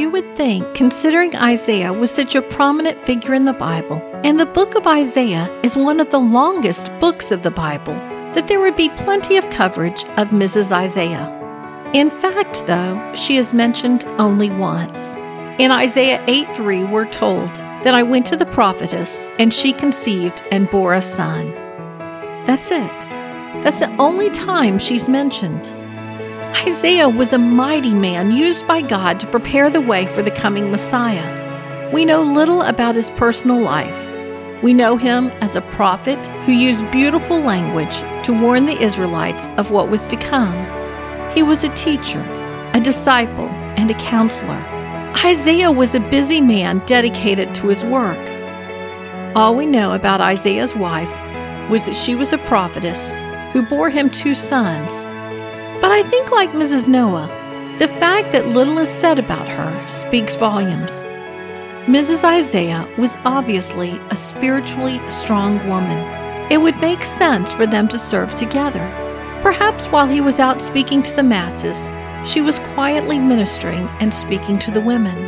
You would think, considering Isaiah was such a prominent figure in the Bible, and the book of Isaiah is one of the longest books of the Bible, that there would be plenty of coverage of Mrs. Isaiah. In fact, though, she is mentioned only once. In Isaiah 8 3, we're told that I went to the prophetess, and she conceived and bore a son. That's it. That's the only time she's mentioned. Isaiah was a mighty man used by God to prepare the way for the coming Messiah. We know little about his personal life. We know him as a prophet who used beautiful language to warn the Israelites of what was to come. He was a teacher, a disciple, and a counselor. Isaiah was a busy man dedicated to his work. All we know about Isaiah's wife was that she was a prophetess who bore him two sons but I think, like Mrs. Noah, the fact that little is said about her speaks volumes. Mrs. Isaiah was obviously a spiritually strong woman. It would make sense for them to serve together. Perhaps while he was out speaking to the masses, she was quietly ministering and speaking to the women.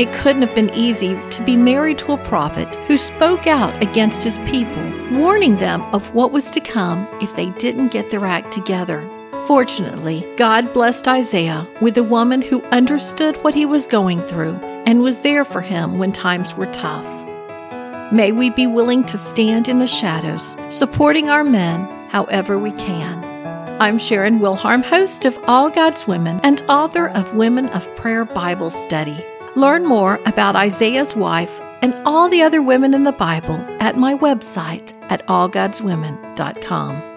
It couldn't have been easy to be married to a prophet who spoke out against his people, warning them of what was to come if they didn't get their act together. Fortunately, God blessed Isaiah with a woman who understood what he was going through and was there for him when times were tough. May we be willing to stand in the shadows, supporting our men however we can. I'm Sharon Wilharm, host of All God's Women and author of Women of Prayer Bible Study. Learn more about Isaiah's wife and all the other women in the Bible at my website at allgodswomen.com.